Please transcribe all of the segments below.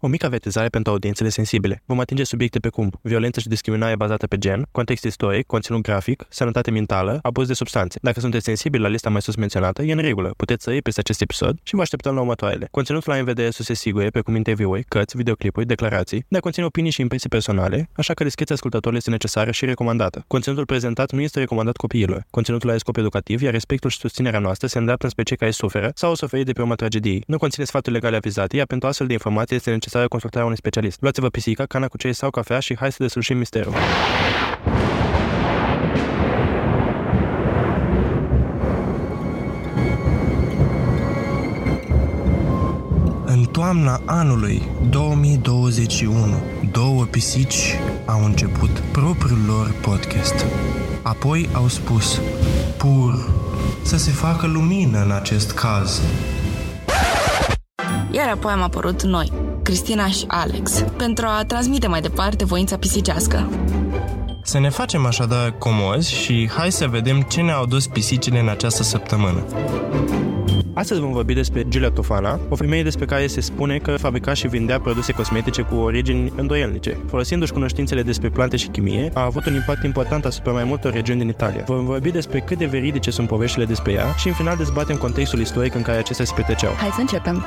O mică avertizare pentru audiențele sensibile. Vom atinge subiecte pe cum violență și discriminare bazată pe gen, context istoric, conținut grafic, sănătate mentală, abuz de substanțe. Dacă sunteți sensibili la lista mai sus menționată, e în regulă. Puteți să iei peste acest episod și vă așteptăm la următoarele. Conținutul la NVDS se sigure, precum interviuri, cărți, videoclipuri, declarații, dar conține opinii și impresii personale, așa că discreția ascultătorului este necesară și recomandată. Conținutul prezentat nu este recomandat copiilor. Conținutul are scop educativ, iar respectul și susținerea noastră se îndreaptă spre cei care suferă sau au suferit de pe urma tragediei. Nu conține sfaturi legale avizate, iar pentru astfel de informații este necesară consultarea unui specialist. Luați-vă pisica, cana cu ceai sau cafea și hai să deslușim misterul. În toamna anului 2021, două pisici au început propriul lor podcast. Apoi au spus, pur, să se facă lumină în acest caz. Iar apoi am apărut noi, Cristina și Alex, pentru a transmite mai departe voința pisicească. Să ne facem așadar comozi și hai să vedem ce ne-au dus pisicile în această săptămână. Astăzi vom vorbi despre Giulia Tofana, o femeie despre care se spune că fabrica și vindea produse cosmetice cu origini îndoielnice. Folosindu-și cunoștințele despre plante și chimie, a avut un impact important asupra mai multor regiuni din Italia. Vom vorbi despre cât de veridice sunt poveștile despre ea și în final dezbatem contextul istoric în care acestea se petreceau. Hai să începem!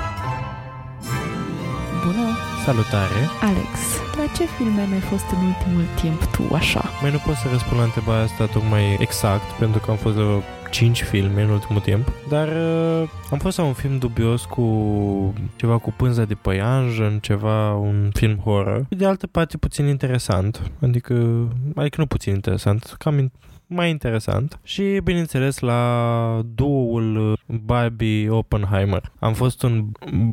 Bună! Salutare! Alex, la ce filme mi-ai fost în ultimul timp tu așa? Mai nu pot să răspund la întrebarea asta tocmai exact, pentru că am fost la 5 filme în ultimul timp, dar uh, am fost la un film dubios cu ceva cu pânza de păianjen, ceva, un film horror. De altă parte puțin interesant, adică, adică nu puțin interesant, cam in- mai interesant și, bineînțeles, la duoul Barbie Oppenheimer. Am fost un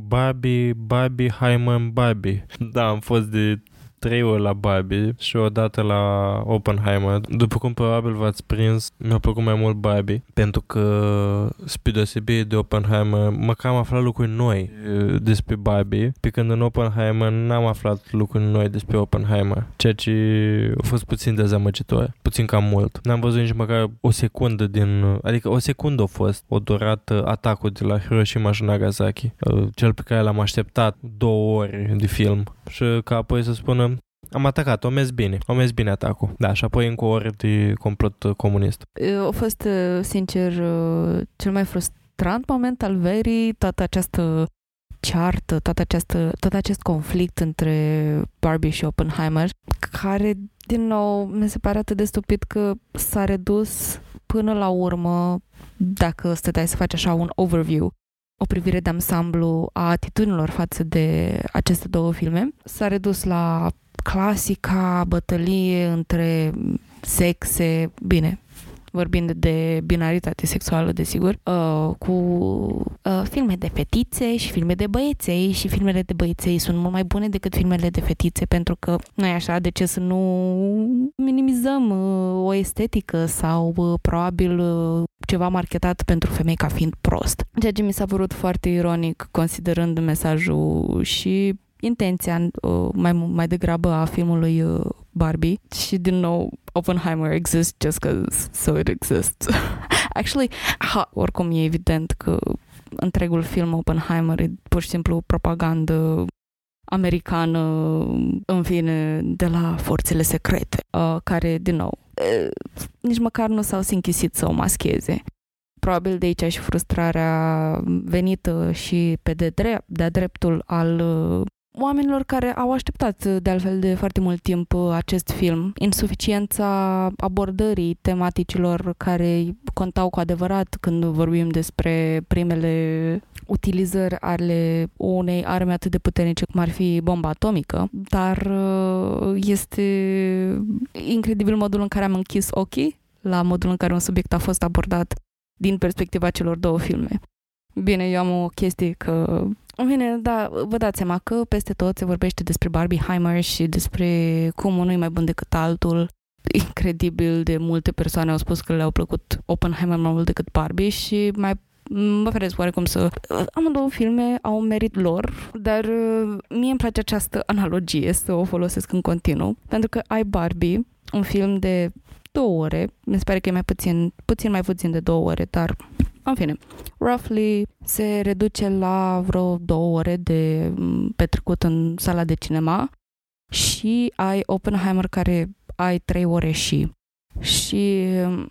Barbie, Barbie, Heimer, Barbie. Da, am fost de trei ori la Barbie și o dată la Oppenheimer. După cum probabil v-ați prins, mi-a plăcut mai mult Barbie, pentru că, spre deosebire de Oppenheimer, măcar am aflat lucruri noi eh, despre Barbie, pe când în Oppenheimer n-am aflat lucruri noi despre Oppenheimer, ceea ce a fost puțin dezamăgitor, puțin cam mult. N-am văzut nici măcar o secundă din, adică o secundă a fost o durat atacul de la Hiroshima și Nagasaki, eh, cel pe care l-am așteptat două ori de film și ca apoi să spună am atacat, o mers bine, o mers bine atacul. Da, și apoi încă o oră de complot comunist. A fost, sincer, cel mai frustrant moment al verii, toată această ceartă, toată această, tot acest conflict între Barbie și Oppenheimer, care, din nou, mi se pare atât de stupid că s-a redus până la urmă, dacă stăteai să faci așa un overview, o privire de ansamblu a atitudinilor față de aceste două filme, s-a redus la clasica bătălie între sexe, bine, vorbind de binaritate sexuală, desigur, uh, cu uh, filme de fetițe și filme de băieței și filmele de băieței sunt mult mai bune decât filmele de fetițe pentru că nu e așa, de ce să nu minimizăm uh, o estetică sau uh, probabil uh, ceva marketat pentru femei ca fiind prost. Ceea ce mi s-a părut foarte ironic considerând mesajul și intenția uh, mai, mai degrabă a filmului uh, Barbie și din nou Oppenheimer exists just cause so it exists. Actually, ha, oricum e evident că întregul film Oppenheimer e pur și simplu propagandă americană, în fine, de la forțele secrete, uh, care, din nou, uh, nici măcar nu s-au sinchisit să o mascheze. Probabil de aici și frustrarea venită și pe de, drept, de dreptul al uh, oamenilor care au așteptat de altfel de foarte mult timp acest film, insuficiența abordării tematicilor care contau cu adevărat când vorbim despre primele utilizări ale unei arme atât de puternice cum ar fi bomba atomică, dar este incredibil modul în care am închis ochii la modul în care un subiect a fost abordat din perspectiva celor două filme. Bine, eu am o chestie că Bine, da, vă dați seama că peste tot se vorbește despre Barbie Heimer și despre cum unul e mai bun decât altul. Incredibil de multe persoane au spus că le-au plăcut Oppenheimer mai mult decât Barbie și mai mă feresc oarecum să... Amândouă filme au un merit lor, dar mie îmi place această analogie să o folosesc în continuu, pentru că ai Barbie, un film de două ore, mi se pare că e mai puțin, puțin mai puțin de două ore, dar În fine, roughly se reduce la vreo două ore de mm, petrecut în sala de cinema și ai Oppenheimer care ai trei ore și. Și,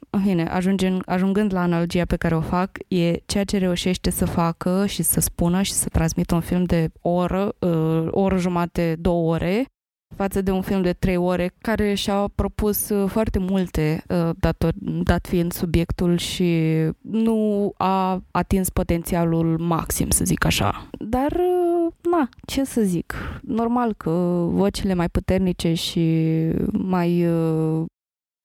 în fine, ajungând, ajungând la analogia pe care o fac, e ceea ce reușește să facă și să spună și să transmită un film de o oră, uh, o oră jumate, două ore, față de un film de trei ore care și-a propus uh, foarte multe uh, dator, dat fiind subiectul și nu a atins potențialul maxim, să zic așa. Dar, uh, na, ce să zic, normal că vocile mai puternice și mai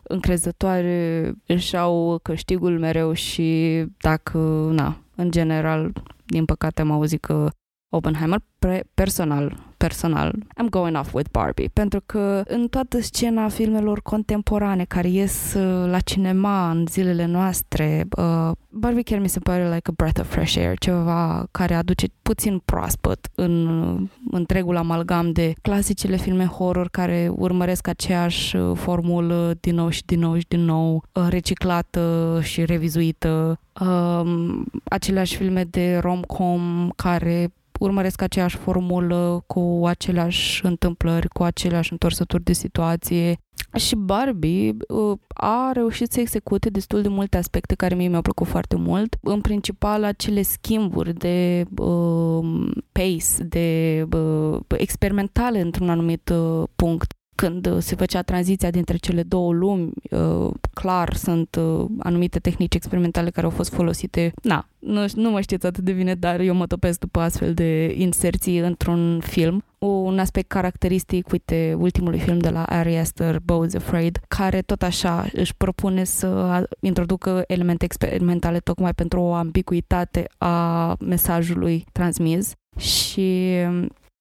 încrezătoare își au câștigul mereu și dacă, na, în general, din păcate am auzit că Oppenheimer pre- personal, personal, I'm going off with Barbie, pentru că în toată scena filmelor contemporane care ies uh, la cinema în zilele noastre, uh, Barbie chiar mi se pare like a breath of fresh air, ceva care aduce puțin proaspăt în uh, întregul amalgam de clasicele filme horror care urmăresc aceeași uh, formulă din nou și din nou și din nou, uh, reciclată și revizuită, uh, aceleași filme de rom-com care urmăresc aceeași formulă cu aceleași întâmplări, cu aceleași întorsături de situație. Și Barbie uh, a reușit să execute destul de multe aspecte care mie mi-au plăcut foarte mult. În principal acele schimburi de uh, pace, de uh, experimentale într-un anumit uh, punct când uh, se făcea tranziția dintre cele două lumi, uh, clar sunt uh, anumite tehnici experimentale care au fost folosite. Na, nu, nu mă știți atât de bine, dar eu mă topesc după astfel de inserții într-un film. Un aspect caracteristic, uite, ultimului film de la Ari Aster, Bo's Afraid, care tot așa își propune să introducă elemente experimentale tocmai pentru o ambiguitate a mesajului transmis și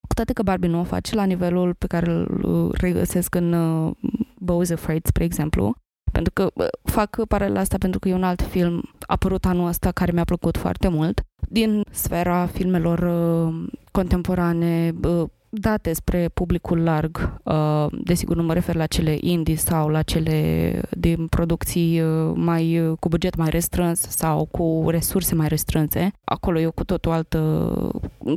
cu toate că Barbie nu o face la nivelul pe care îl regăsesc în uh, Bo's Afraid, spre exemplu, pentru că fac paralela asta pentru că e un alt film apărut anul ăsta care mi-a plăcut foarte mult. Din sfera filmelor uh, contemporane, uh, date spre publicul larg. Uh, desigur, nu mă refer la cele indie sau la cele din producții uh, mai uh, cu buget mai restrâns sau cu resurse mai restrânse. Acolo e cu tot o altă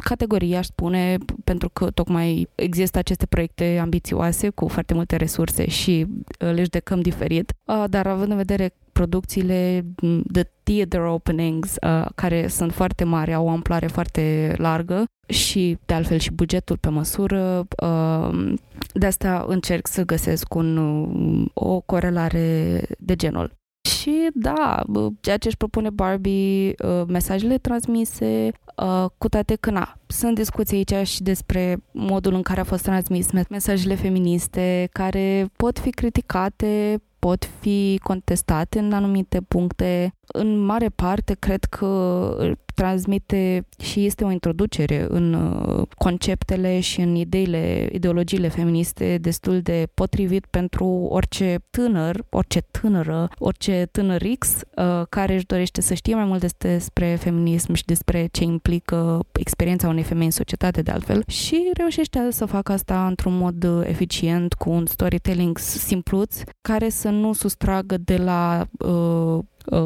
categorie, aș spune, pentru că tocmai există aceste proiecte ambițioase cu foarte multe resurse și le judecăm diferit. Dar având în vedere producțiile de theater openings, uh, care sunt foarte mari, au o amploare foarte largă și, de altfel, și bugetul pe măsură. Uh, de asta încerc să găsesc un, o corelare de genul. Și da, ceea ce își propune Barbie, uh, mesajele transmise, uh, cu toate că na, sunt discuții aici și despre modul în care a fost transmis mesajele feministe, care pot fi criticate, pot fi contestate în anumite puncte. În mare parte, cred că transmite și este o introducere în uh, conceptele și în ideile, ideologiile feministe destul de potrivit pentru orice tânăr, orice tânără, orice tânărix uh, care își dorește să știe mai mult despre feminism și despre ce implică experiența unei femei în societate de altfel. Și reușește să facă asta într-un mod eficient cu un storytelling simpluț care să nu sustragă de la uh, uh,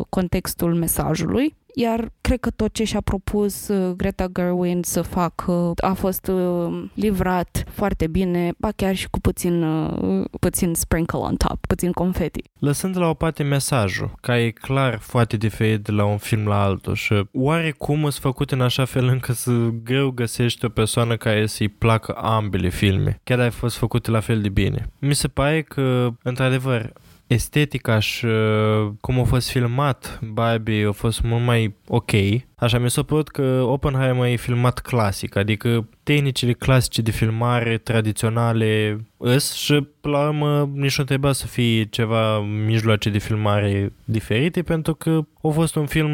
contextul mesajului iar cred că tot ce și-a propus uh, Greta Gerwin să facă a fost uh, livrat foarte bine, ba chiar și cu puțin, uh, puțin sprinkle on top, puțin confeti. Lăsând la o parte mesajul, care e clar foarte diferit de la un film la altul și oarecum sunt făcut în așa fel încât să greu găsești o persoană care să-i placă ambele filme, chiar dacă ai fost făcute la fel de bine. Mi se pare că, într-adevăr, estetica și uh, cum a fost filmat Barbie a fost mult mai ok. Așa mi s-a părut că Oppenheimer e filmat clasic, adică tehnicile clasice de filmare tradiționale îs și la urmă nici nu trebuia să fie ceva mijloace de filmare diferite pentru că a fost un film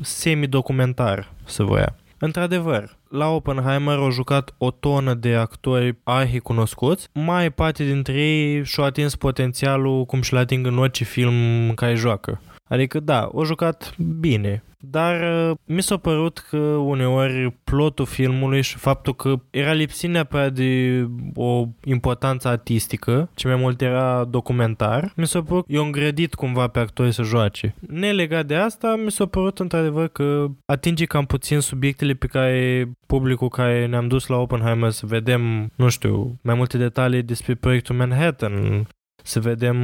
semi-documentar, să voia. Într-adevăr, la Oppenheimer au jucat o tonă de actori arhi cunoscuți, mai parte dintre ei și-au atins potențialul cum și-l ating în orice film în care joacă. Adică, da, o jucat bine, dar uh, mi s-a părut că uneori plotul filmului și faptul că era lipsit neapărat de o importanță artistică, ci mai mult era documentar, mi s-a părut, i-a îngrădit cumva pe actori să joace. Nelegat de asta, mi s-a părut într-adevăr că atinge cam puțin subiectele pe care publicul care ne-am dus la Oppenheimer să vedem, nu știu, mai multe detalii despre proiectul Manhattan, să vedem,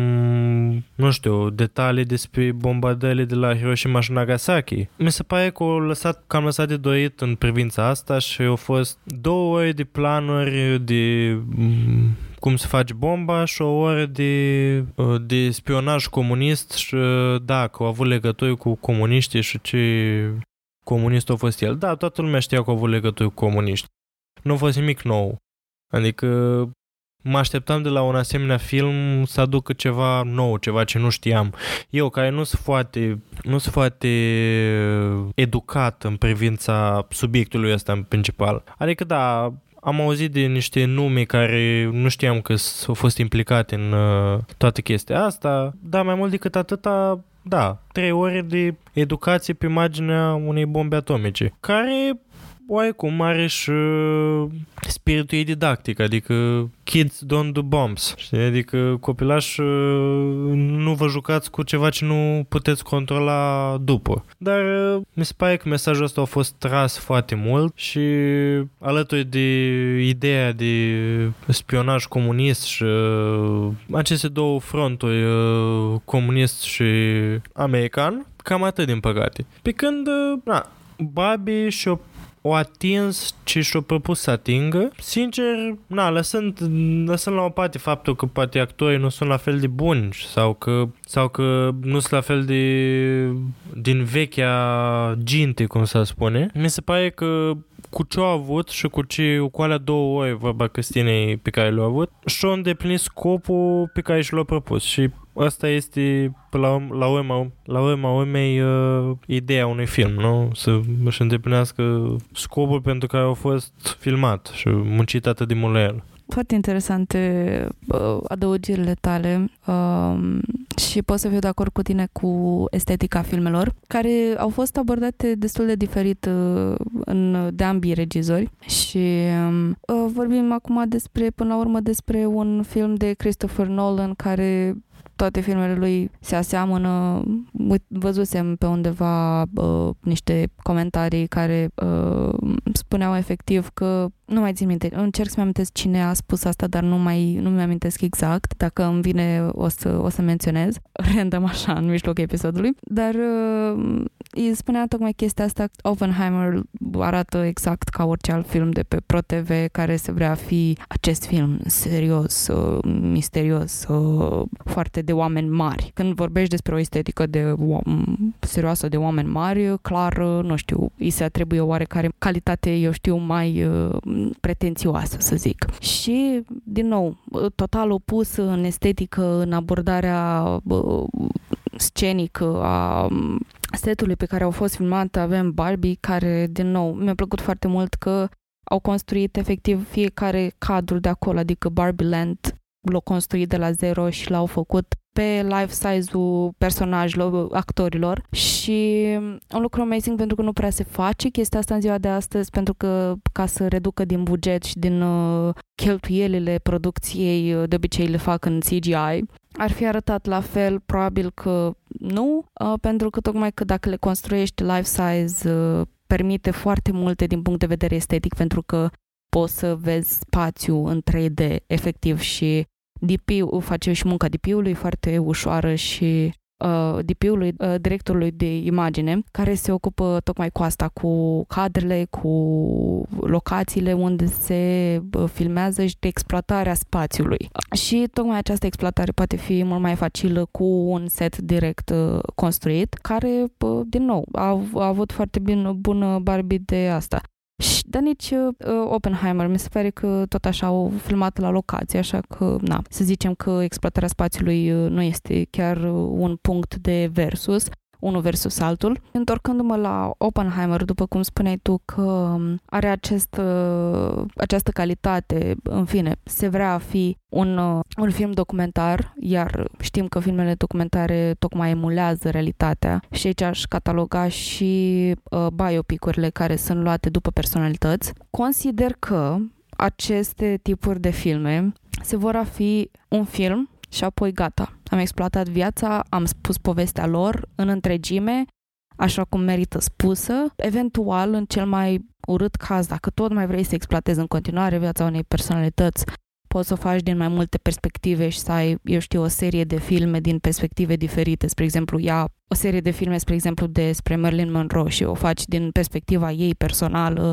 nu știu, detalii despre bombardările de la Hiroshima și Nagasaki. Mi se pare că au lăsat, că am lăsat de dorit în privința asta și au fost două ore de planuri de mm, cum să faci bomba și o oră de, de spionaj comunist și da, că au avut legături cu comuniștii și ce comunist a fost el. Da, toată lumea știa că au avut legături cu comuniști. Nu a fost nimic nou. Adică mă așteptam de la un asemenea film să aducă ceva nou, ceva ce nu știam. Eu, care nu sunt foarte, nu sunt foarte educat în privința subiectului ăsta în principal. Adică, da, am auzit de niște nume care nu știam că au fost implicate în uh, toată chestia asta, dar mai mult decât atâta, da, trei ore de educație pe marginea unei bombe atomice, care oarecum are și uh, spiritul ei didactic, adică kids don't do bombs, știi? Adică copilași uh, nu vă jucați cu ceva ce nu puteți controla după. Dar uh, mi se pare că mesajul ăsta a fost tras foarte mult și alături de ideea de spionaj comunist și aceste două fronturi, comunist și american, cam atât din păcate. Pe când, na, Barbie și-o o atins ce și-o propus să atingă. Sincer, na, lăsând, lăsând la o parte faptul că poate actorii nu sunt la fel de buni sau că, sau că nu sunt la fel de din vechea ginte, cum să spune, mi se pare că cu ce au avut și cu ce cu alea două ore, vorba Cristinei pe care le-au avut, și-au îndeplinit scopul pe care și l-au propus. Și asta este, la, la urma, la urma urmei, uh, ideea unui film, nu? Să își îndeplinească scopul pentru care au fost filmat și muncit atât de mult la el foarte interesante uh, adăugirile tale uh, și pot să fiu de acord cu tine cu estetica filmelor, care au fost abordate destul de diferit uh, în, de ambii regizori și uh, vorbim acum despre, până la urmă, despre un film de Christopher Nolan care toate filmele lui se aseamănă. Văzusem pe undeva uh, niște comentarii care uh, spuneau efectiv că nu mai țin minte, încerc să-mi amintesc cine a spus asta, dar nu mai nu mi amintesc exact. Dacă îmi vine, o să, o să menționez, random așa, în mijlocul episodului. Dar uh, îi spunea tocmai chestia asta, Oppenheimer arată exact ca orice alt film de pe ProTV care se vrea fi acest film serios, uh, misterios, uh, foarte de oameni mari. Când vorbești despre o estetică de serioasă de oameni mari, clar, uh, nu știu, îi se atribuie oarecare calitate, eu știu, mai pretențioasă, să zic. Și, din nou, total opus în estetică, în abordarea scenică a setului pe care au fost filmate avem Barbie, care, din nou, mi-a plăcut foarte mult că au construit efectiv fiecare cadru de acolo, adică Barbie Land l-au construit de la zero și l-au făcut pe life size-ul personajelor, actorilor. Și un lucru amazing pentru că nu prea se face chestia asta în ziua de astăzi pentru că ca să reducă din buget și din uh, cheltuielile producției uh, de obicei le fac în CGI ar fi arătat la fel, probabil că nu, uh, pentru că tocmai că dacă le construiești life size uh, permite foarte multe din punct de vedere estetic pentru că poți să vezi spațiu în 3D efectiv și DP face și munca DP-ului foarte ușoară și uh, DP-ului, uh, directorului de imagine, care se ocupă tocmai cu asta, cu cadrele, cu locațiile unde se uh, filmează și de exploatarea spațiului. Și tocmai această exploatare poate fi mult mai facilă cu un set direct uh, construit, care, uh, din nou, a, a avut foarte bine, bună Barbie de asta. Dar nici uh, Oppenheimer, mi se pare că tot așa au filmat la locație, așa că, na, să zicem că exploatarea spațiului uh, nu este chiar uh, un punct de versus. Unul versus altul. Întorcându-mă la Oppenheimer, după cum spuneai tu că um, are acest, uh, această calitate, în fine, se vrea a fi un, uh, un film documentar, iar știm că filmele documentare tocmai emulează realitatea și aici aș cataloga și uh, biopicurile care sunt luate după personalități. Consider că aceste tipuri de filme se vor a fi un film și apoi gata. Am exploatat viața, am spus povestea lor în întregime, așa cum merită spusă. Eventual, în cel mai urât caz, dacă tot mai vrei să exploatezi în continuare viața unei personalități, poți să o faci din mai multe perspective și să ai, eu știu, o serie de filme din perspective diferite. Spre exemplu, ia o serie de filme, spre exemplu, despre Marilyn Monroe și o faci din perspectiva ei personală,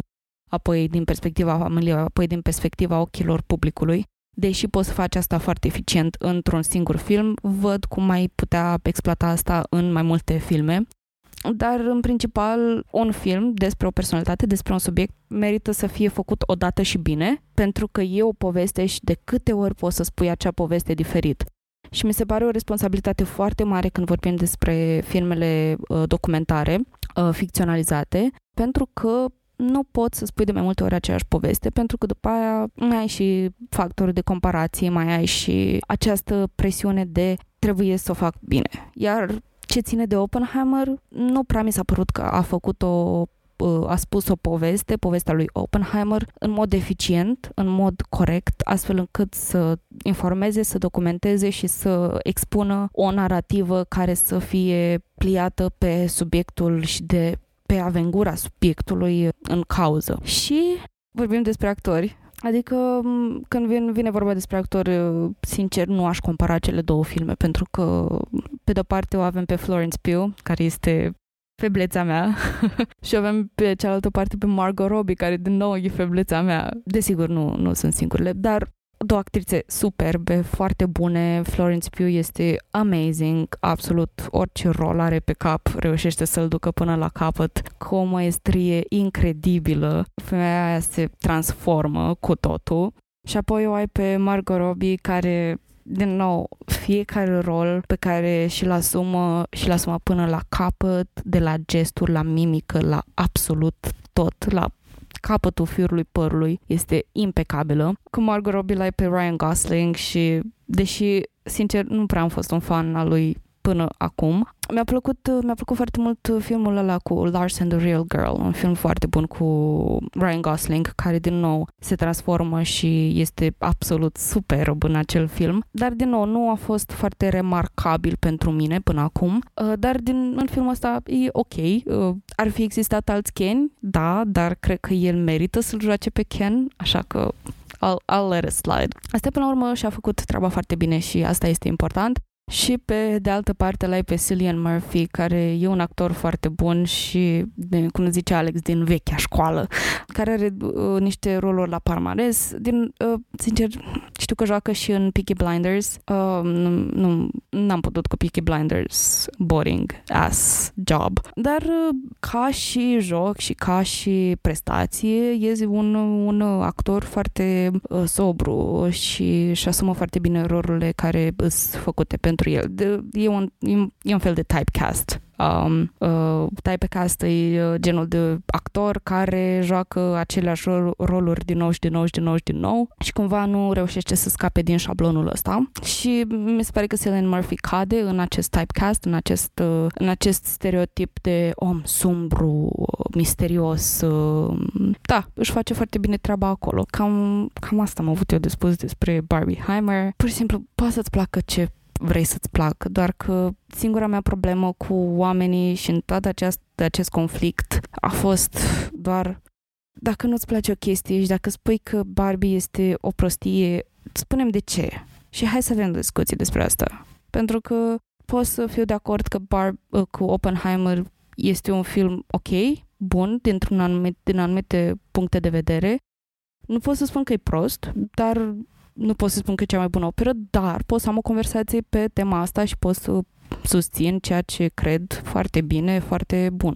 apoi din perspectiva familiei, apoi din perspectiva ochilor publicului. Deși poți să faci asta foarte eficient într-un singur film, văd cum ai putea exploata asta în mai multe filme. Dar, în principal, un film despre o personalitate, despre un subiect, merită să fie făcut odată și bine, pentru că e o poveste și de câte ori poți să spui acea poveste diferit. Și mi se pare o responsabilitate foarte mare când vorbim despre filmele uh, documentare, uh, ficționalizate, pentru că nu poți să spui de mai multe ori aceeași poveste, pentru că după aia mai ai și factori de comparație, mai ai și această presiune de trebuie să o fac bine. Iar ce ține de Oppenheimer, nu prea mi s-a părut că a făcut o a spus o poveste, povestea lui Oppenheimer, în mod eficient, în mod corect, astfel încât să informeze, să documenteze și să expună o narrativă care să fie pliată pe subiectul și de pe avengura subiectului în cauză. Și vorbim despre actori. Adică când vine, vine vorba despre actori, sincer, nu aș compara cele două filme, pentru că pe de-o parte o avem pe Florence Pugh, care este febleța mea și avem pe cealaltă parte pe Margot Robbie, care din nou e febleța mea. Desigur, nu, nu sunt singurele, dar două actrițe superbe, foarte bune. Florence Pugh este amazing, absolut orice rol are pe cap reușește să-l ducă până la capăt cu o maestrie incredibilă. Femeia aia se transformă cu totul. Și apoi o ai pe Margot Robbie care din nou, fiecare rol pe care și-l asumă, și-l asumă până la capăt, de la gesturi, la mimică, la absolut tot, la capătul firului părului este impecabilă. Cu Margot Robbie l pe Ryan Gosling și, deși, sincer, nu prea am fost un fan al lui până acum. Mi-a plăcut, mi-a plăcut foarte mult filmul ăla cu Lars and the Real Girl, un film foarte bun cu Ryan Gosling, care din nou se transformă și este absolut superb în acel film, dar din nou nu a fost foarte remarcabil pentru mine până acum, uh, dar din, în filmul ăsta e ok. Uh, ar fi existat alți Ken, da, dar cred că el merită să-l joace pe Ken, așa că I'll, I'll let it slide. Asta până la urmă și-a făcut treaba foarte bine și asta este important. Și pe de altă parte l-ai pe Cillian Murphy, care e un actor foarte bun și, de, cum zice Alex, din vechea școală, care are uh, niște roluri la parmares. Din, uh, sincer, știu că joacă și în Peaky Blinders. Uh, nu, nu, n-am putut cu Peaky Blinders, boring ass job. Dar uh, ca și joc și ca și prestație, e un, un actor foarte uh, sobru și și asumă foarte bine rolurile care sunt făcute pentru pentru el. De, e, un, e un fel de typecast. Um, uh, typecast e uh, genul de actor care joacă aceleași roluri din nou și din nou și din nou și din nou și cumva nu reușește să scape din șablonul ăsta și mi se pare că Cillian Murphy cade în acest typecast, în acest, uh, în acest stereotip de om sumbru, misterios. Uh, da, își face foarte bine treaba acolo. Cam, cam asta am avut eu de spus despre Barbie Heimer. Pur și simplu, poate să-ți placă ce vrei să-ți placă, doar că singura mea problemă cu oamenii și în tot acest, acest conflict a fost doar dacă nu-ți place o chestie și dacă spui că Barbie este o prostie, spunem de ce. Și hai să avem discuții despre asta. Pentru că pot să fiu de acord că Bar- cu Oppenheimer este un film ok, bun, dintr-un anumit, din anumite puncte de vedere. Nu pot să spun că e prost, dar nu pot să spun că e cea mai bună operă, dar pot să am o conversație pe tema asta și pot să susțin ceea ce cred foarte bine, foarte bun.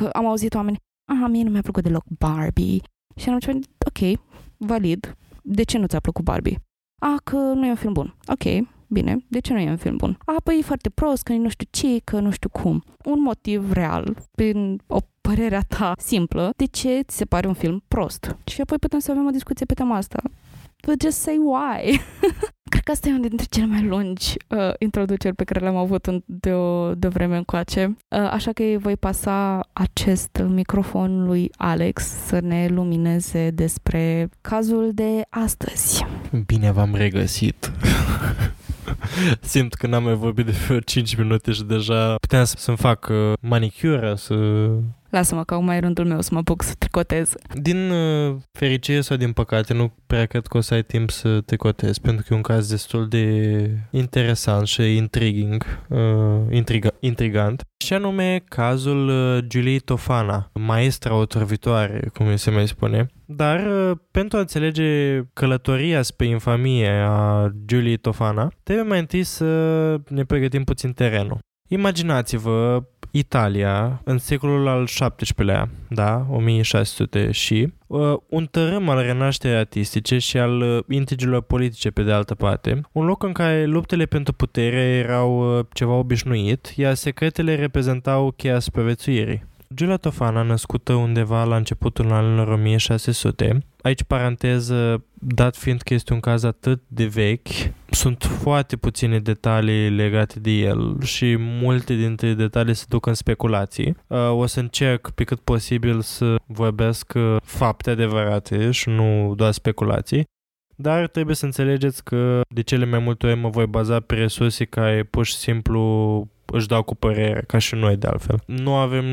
Că am auzit oameni, a, mie nu mi-a plăcut deloc Barbie. Și am zis, ok, valid. De ce nu ți-a plăcut Barbie? A, că nu e un film bun. Ok, bine, de ce nu e un film bun? A, păi e foarte prost, că nu știu ce, că nu știu cum. Un motiv real, prin o părerea ta simplă, de ce ți se pare un film prost? Și apoi putem să avem o discuție pe tema asta. But just say why. Cred că asta e unul dintre cele mai lungi uh, introduceri pe care le-am avut în, de, o, de vreme încoace. Uh, așa că îi voi pasa acest microfon lui Alex să ne lumineze despre cazul de astăzi. Bine v-am regăsit. Simt că n-am mai vorbit de 5 minute și deja puteam să-mi fac uh, manicură, să Lasă-mă că mai e rândul meu să mă apuc să tricotez. Din uh, fericire sau din păcate, nu prea cred că o să ai timp să tricotezi, pentru că e un caz destul de interesant și intriguing, uh, intriga, intrigant. Și anume cazul uh, Julie Tofana, maestra otrăvitoare, cum se mai spune. Dar uh, pentru a înțelege călătoria spre infamie a Julie Tofana, trebuie mai întâi să ne pregătim puțin terenul. Imaginați-vă Italia, în secolul al XVII-lea, da, 1600 și, uh, un tărâm al renașterii artistice și al uh, intrigilor politice pe de altă parte, un loc în care luptele pentru putere erau uh, ceva obișnuit, iar secretele reprezentau cheia supraviețuirii. Giulia Tofana, născută undeva la începutul anilor 1600, aici paranteză, dat fiind că este un caz atât de vechi, sunt foarte puține detalii legate de el și multe dintre detalii se duc în speculații. Uh, o să încerc pe cât posibil să vorbesc uh, fapte adevărate și nu doar speculații. Dar trebuie să înțelegeți că de cele mai multe ori mă voi baza pe resurse care pur și simplu își dau cu părere, ca și noi de altfel. Nu avem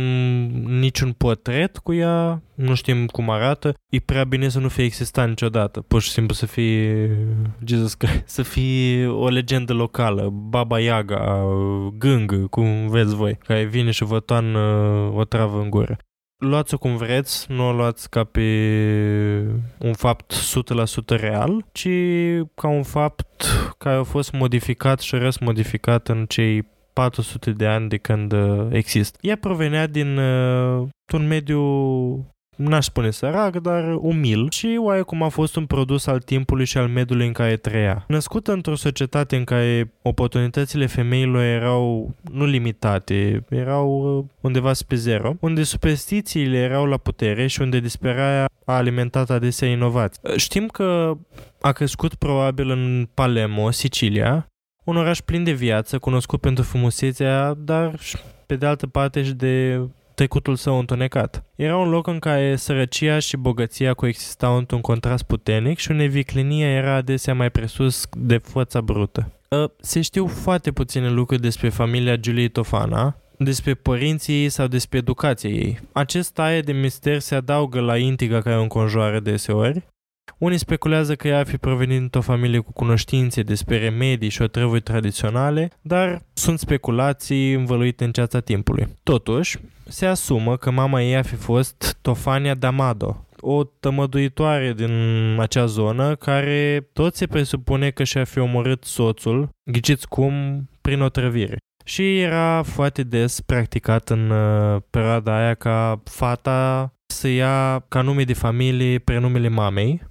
niciun portret cu ea, nu știm cum arată. E prea bine să nu fie existat niciodată. Pur și simplu să fie, Jesus Christ, să fie o legendă locală, Baba Yaga, gâng, cum veți voi, care vine și vă toană o travă în gură luați-o cum vreți, nu o luați ca pe un fapt 100% real, ci ca un fapt care a fost modificat și răsmodificat în cei 400 de ani de când uh, există. Ea provenea din uh, un mediu n-aș spune sărac, dar umil și oarecum a fost un produs al timpului și al mediului în care trăia. Născută într-o societate în care oportunitățile femeilor erau nu limitate, erau uh, undeva spre zero, unde superstițiile erau la putere și unde disperarea a alimentat adesea inovații. Știm că a crescut probabil în Palermo, Sicilia, un oraș plin de viață, cunoscut pentru frumusețea, dar pe de altă parte și de trecutul său întunecat. Era un loc în care sărăcia și bogăția coexistau într-un contrast puternic și unde viclenia era adesea mai presus de forța brută. Ă, se știu foarte puține lucruri despre familia Julie Tofana, despre părinții ei sau despre educația ei. Acest aer de mister se adaugă la intriga care o înconjoară deseori, unii speculează că ea ar fi provenit dintr-o familie cu cunoștințe despre remedii și otrăvuri tradiționale, dar sunt speculații învăluite în ceața timpului. Totuși, se asumă că mama ei ar fi fost Tofania Damado, o tămăduitoare din acea zonă care tot se presupune că și-ar fi omorât soțul, ghiciți cum, prin otrăvire. Și era foarte des practicat în uh, perioada aia ca fata să ia ca nume de familie prenumele mamei Uh,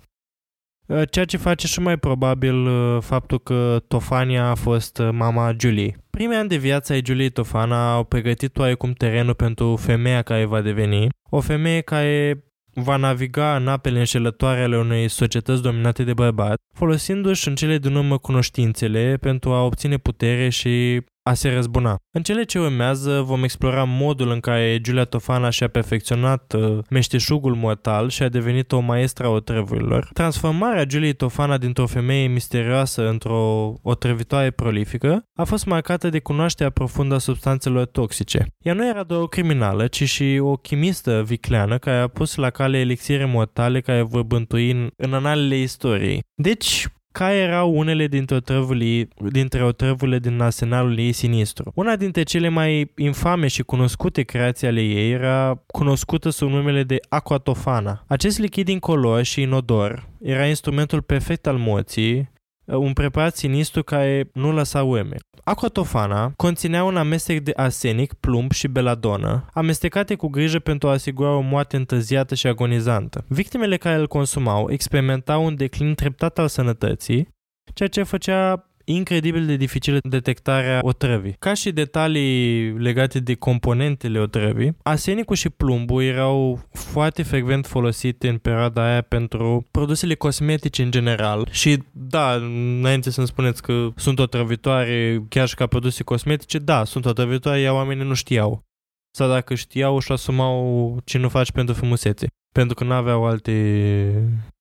ceea ce face și mai probabil uh, faptul că Tofania a fost uh, mama Julie. Primii ani de viață ai Julie Tofana au pregătit oarecum terenul pentru femeia care va deveni, o femeie care va naviga în apele înșelătoare ale unei societăți dominate de bărbați, folosindu-și în cele din urmă cunoștințele pentru a obține putere și a se răzbuna. În cele ce urmează vom explora modul în care Giulia Tofana și-a perfecționat uh, meșteșugul mortal și a devenit o maestră a otrăvurilor. Transformarea Giuliei Tofana dintr-o femeie misterioasă într-o otrăvitoare prolifică a fost marcată de cunoașterea profundă a substanțelor toxice. Ea nu era doar o criminală, ci și o chimistă vicleană care a pus la cale elixire mortale care vor bântui în, în analele istoriei. Deci, care erau unele dintre otrăvurile, dintre otrăvurile din arsenalul ei sinistru. Una dintre cele mai infame și cunoscute creații ale ei era cunoscută sub numele de aquatofana. Acest lichid incolor și inodor era instrumentul perfect al morții, un preparat sinistru care nu lăsa urme. Aquatofana conținea un amestec de arsenic, plumb și beladonă, amestecate cu grijă pentru a asigura o moarte întârziată și agonizantă. Victimele care îl consumau experimentau un declin treptat al sănătății, ceea ce făcea incredibil de dificilă detectarea otrăvii. Ca și detalii legate de componentele otrăvii, arsenicul și plumbul erau foarte frecvent folosite în perioada aia pentru produsele cosmetice în general și da, înainte să-mi spuneți că sunt otrăvitoare chiar și ca produse cosmetice, da, sunt otrăvitoare, iar oamenii nu știau. Sau dacă știau, își asumau ce nu faci pentru frumusețe. Pentru că nu aveau alte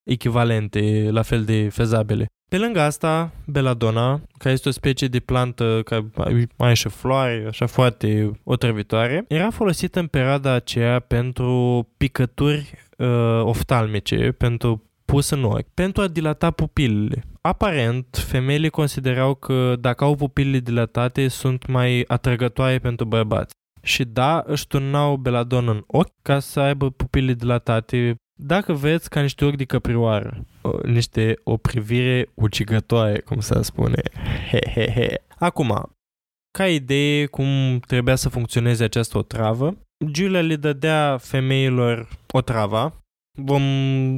echivalente la fel de fezabile. Pe lângă asta, beladona, care este o specie de plantă care mai și floare, așa foarte otrăvitoare, era folosită în perioada aceea pentru picături uh, oftalmice, pentru pus în ochi, pentru a dilata pupilele. Aparent, femeile considerau că dacă au pupilele dilatate, sunt mai atrăgătoare pentru bărbați. Și da, își turnau beladon în ochi ca să aibă pupile dilatate dacă veți ca niște ochi de căprioară, niște o privire ucigătoare, cum se spune. He, he, he. Acum, ca idee cum trebuia să funcționeze această otravă, Giulia le dădea femeilor otrava. Vom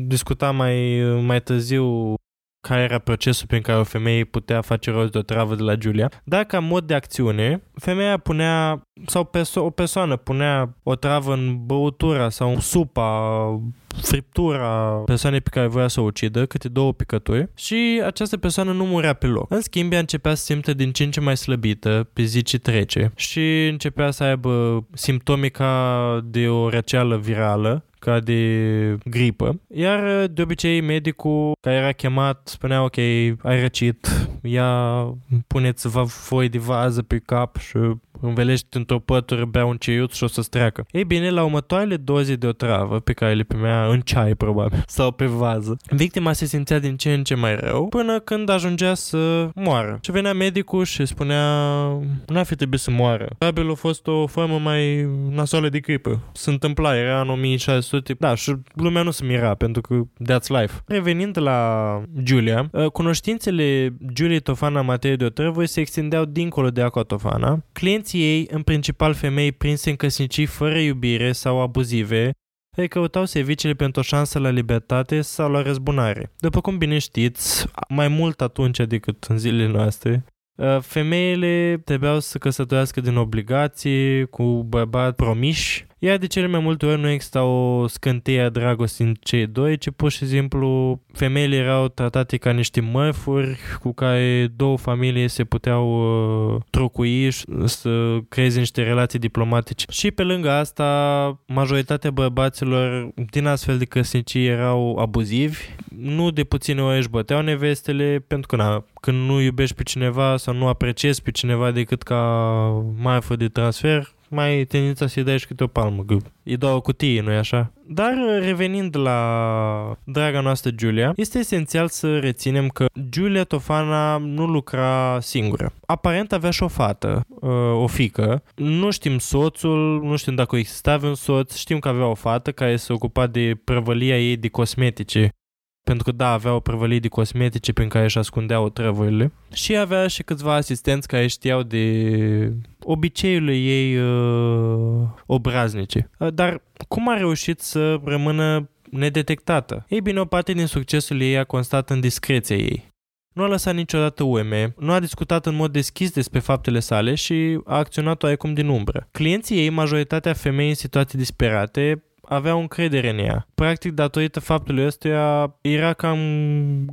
discuta mai, mai târziu care era procesul prin care o femeie putea face rost de o travă de la Giulia. Dar ca mod de acțiune, femeia punea, sau perso- o persoană punea o travă în băutura sau supa, friptura persoanei pe care voia să o ucidă, câte două picături, și această persoană nu murea pe loc. În schimb, ea începea să simte din ce în ce mai slăbită pe zi ce trece și începea să aibă simptomi ca de o răceală virală ca de gripă. Iar de obicei medicul care era chemat spunea ok, ai răcit, ia puneți foi de vază pe cap și învelește într-o pătură, bea un ceiuț și o să-ți treacă. Ei bine, la următoarele doze de otravă pe care le primea în ceai, probabil, sau pe vază, victima se simțea din ce în ce mai rău până când ajungea să moară. Și venea medicul și spunea n-ar fi trebuit să moară. Probabil a fost o formă mai nasoală de gripă. Se întâmpla, era în 1600. Da, și lumea nu se mira pentru că that's life. Revenind la Julia, ă, cunoștințele Juliei Tofana în materie de otrăvă se extindeau dincolo de Aquatofana. Clienții Clienții ei, în principal femei prinse în căsnicii fără iubire sau abuzive, îi căutau serviciile pentru o șansă la libertate sau la răzbunare. După cum bine știți, mai mult atunci decât în zilele noastre, uh, femeile trebuiau să căsătorească din obligații cu bărbați promiși iar de cele mai multe ori nu exista o scânteie a dragostei în cei doi, ci pur și simplu femeile erau tratate ca niște mărfuri cu care două familii se puteau uh, trocui și să creeze niște relații diplomatice. Și pe lângă asta, majoritatea bărbaților din astfel de căsnicii erau abuzivi. Nu de puține ori își băteau nevestele, pentru că na, când nu iubești pe cineva sau nu apreciezi pe cineva decât ca marfă de transfer, mai tendința să-i dai și câte o palmă, că îi dau o cutie, nu-i așa? Dar revenind la draga noastră Giulia, este esențial să reținem că Giulia Tofana nu lucra singură. Aparent avea și o fată, uh, o fică. Nu știm soțul, nu știm dacă exista un soț, știm că avea o fată care se ocupa de prăvălia ei de cosmetice pentru că da, avea o prăvălie de cosmetice prin care își ascundeau trăvurile și avea și câțiva asistenți care știau de obiceiurile ei uh, obraznice. Uh, dar cum a reușit să rămână nedetectată? Ei bine, o parte din succesul ei a constat în discreția ei. Nu a lăsat niciodată UM, nu a discutat în mod deschis despre faptele sale și a acționat oarecum din umbră. Clienții ei, majoritatea femei în situații disperate, aveau încredere în ea. Practic, datorită faptului ăstuia, era cam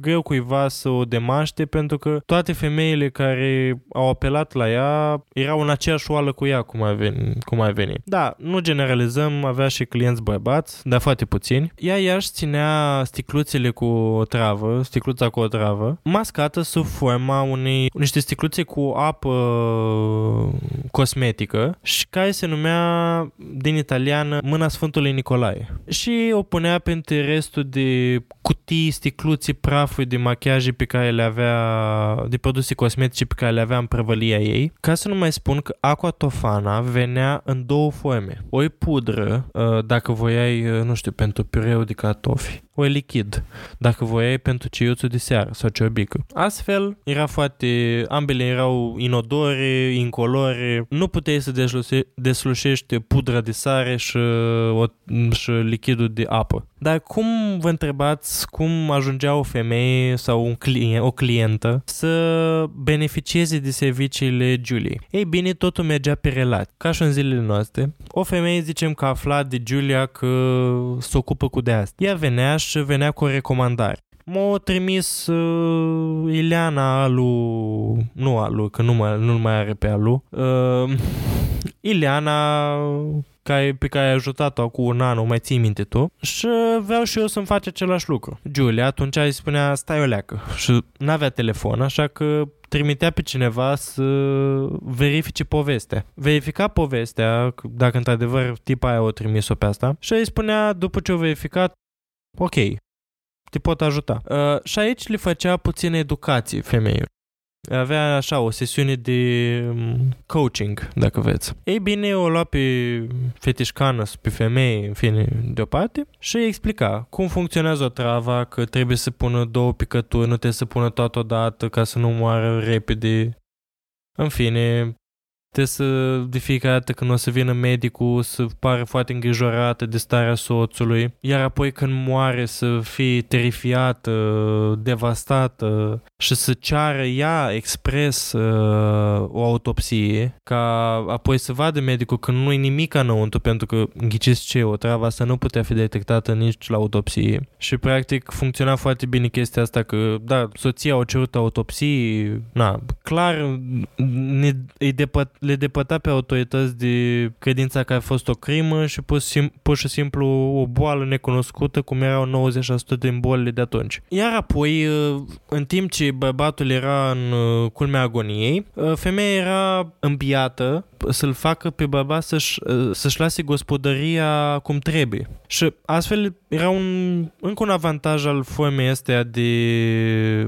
greu cuiva să o demaște pentru că toate femeile care au apelat la ea erau în aceeași oală cu ea, cum ai veni. Cum ai veni. Da, nu generalizăm, avea și clienți bărbați, dar foarte puțini. Ea ea își ținea sticluțele cu o travă, sticluța cu o travă, mascată sub forma unei, niște sticluțe cu apă cosmetică și care se numea din italiană Mâna Sfântului Nicolae. Și o punea pentru restul de cutii, sticluții, prafuri de machiaje pe care le avea, de produse cosmetice pe care le avea în prăvălia ei. Ca să nu mai spun că Aqua Tofana venea în două forme. O pudră, uh, dacă voiai, uh, nu știu, pentru pireu de cartofi. O lichid, dacă voiai pentru ceiuțul de seară sau ciobică. Astfel, era foarte, ambele erau inodore, incolore, nu puteai să desluse, deslușești pudra de sare și, o, și lichidul de apă. Dar cum vă întrebați cum ajungea o femeie sau un client, o clientă să beneficieze de serviciile Julie? Ei bine, totul mergea pe relații. Ca și în zilele noastre, o femeie zicem că afla de Julia că se ocupă cu de asta. Ea venea și venea cu o recomandare. M-a trimis uh, Ileana Alu, nu Alu, că nu, mai, nu mai are pe Alu, uh, Ileana care, pe care ai ajutat-o acum un an, o mai ții minte tu, și vreau și eu să-mi fac același lucru. Julia atunci îi spunea, stai o leacă, și n-avea telefon, așa că trimitea pe cineva să verifice povestea. Verifica povestea, dacă într-adevăr tipa aia o trimis-o pe asta, și îi spunea, după ce o verificat, ok, te pot ajuta. Uh, și aici le făcea puțină educație femeilor avea așa o sesiune de um, coaching, dacă vreți. Ei bine, o lua pe fetișcană, pe femeie, în fine, deoparte și îi explica cum funcționează o travă, că trebuie să pună două picături, nu trebuie să pună toată odată ca să nu moară repede. În fine, Trebuie să, de fiecare dată când o să vină medicul, să pară foarte îngrijorată de starea soțului, iar apoi când moare să fie terifiată, devastată și să ceară ea expres uh, o autopsie, ca apoi să vadă medicul că nu e nimic înăuntru, pentru că, ghiciți ce, o travă asta nu putea fi detectată nici la autopsie. Și, practic, funcționa foarte bine chestia asta că, da, soția au cerut autopsie, na, clar, ne, îi depăt, le depăta pe autorități de credința că a fost o crimă și pur, sim- pur și simplu o boală necunoscută, cum erau 90% din bolile de atunci. Iar apoi, uh, în timp ce bărbatul era în uh, culmea agoniei, uh, femeia era împiată să-l facă pe bărbat să-și, să-și lase gospodăria cum trebuie. Și astfel era un, încă un avantaj al formei astea de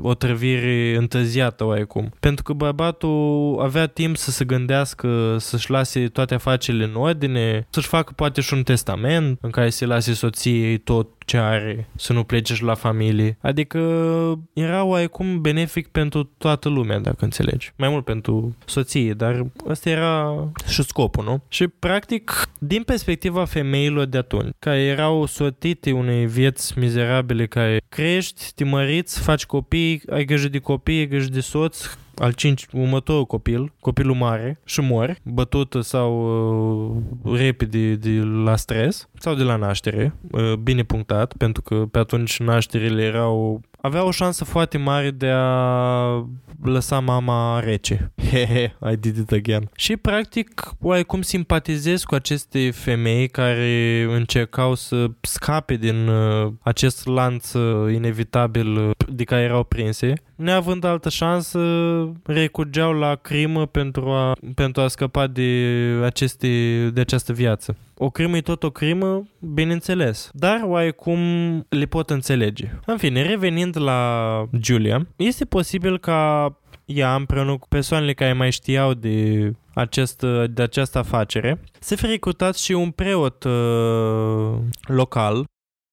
o trăvire întârziată oarecum. Pentru că bărbatul avea timp să se gândească, să-și lase toate afacerile în ordine, să-și facă poate și un testament în care să lase soției tot ce are, să nu plece și la familie. Adică era oarecum benefic pentru toată lumea, dacă înțelegi. Mai mult pentru soție, dar ăsta era și scopul, nu? Și practic, din perspectiva femeilor de atunci, care erau sortite unei vieți mizerabile, care crești, te măriți, faci copii, ai grijă de copii, ai grijă de soț, al cinci, următorul copil, copilul mare, și mori, bătut sau uh, repede de la stres sau de la naștere, uh, bine punctat, pentru că pe atunci nașterile erau avea o șansă foarte mare de a lăsa mama rece. Hehe, I did it again. Și practic, oarecum simpatizez cu aceste femei care încercau să scape din uh, acest lanț uh, inevitabil uh, de care erau prinse. Neavând altă șansă, recurgeau la crimă pentru a, pentru a scăpa de, aceste, de această viață. O crimă e tot o crimă, bineînțeles, dar oarecum le pot înțelege. În fine, revenind la Julia, este posibil ca ea împreună cu persoanele care mai știau de, acest, de această afacere, să fi recrutat și un preot uh, local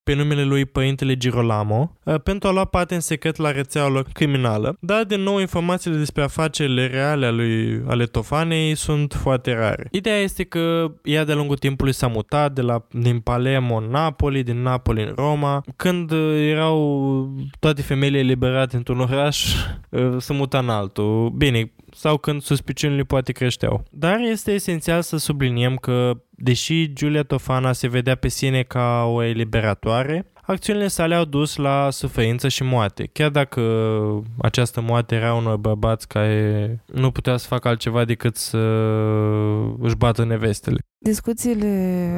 pe numele lui Părintele Girolamo uh, pentru a lua parte în secret la rețeaua lor criminală, dar din nou informațiile despre afacerile reale ale, lui, ale Tofanei sunt foarte rare. Ideea este că ea de lungul timpului s-a mutat de la, din Palermo în Napoli, din Napoli în Roma. Când uh, erau toate femeile eliberate într-un oraș, uh, se muta în altul. Bine, sau când suspiciunile poate creșteau. Dar este esențial să subliniem că, deși Giulia Tofana se vedea pe sine ca o eliberatoare, acțiunile sale au dus la suferință și moarte, chiar dacă această moarte era unor bărbați care nu putea să facă altceva decât să își bată nevestele. Discuțiile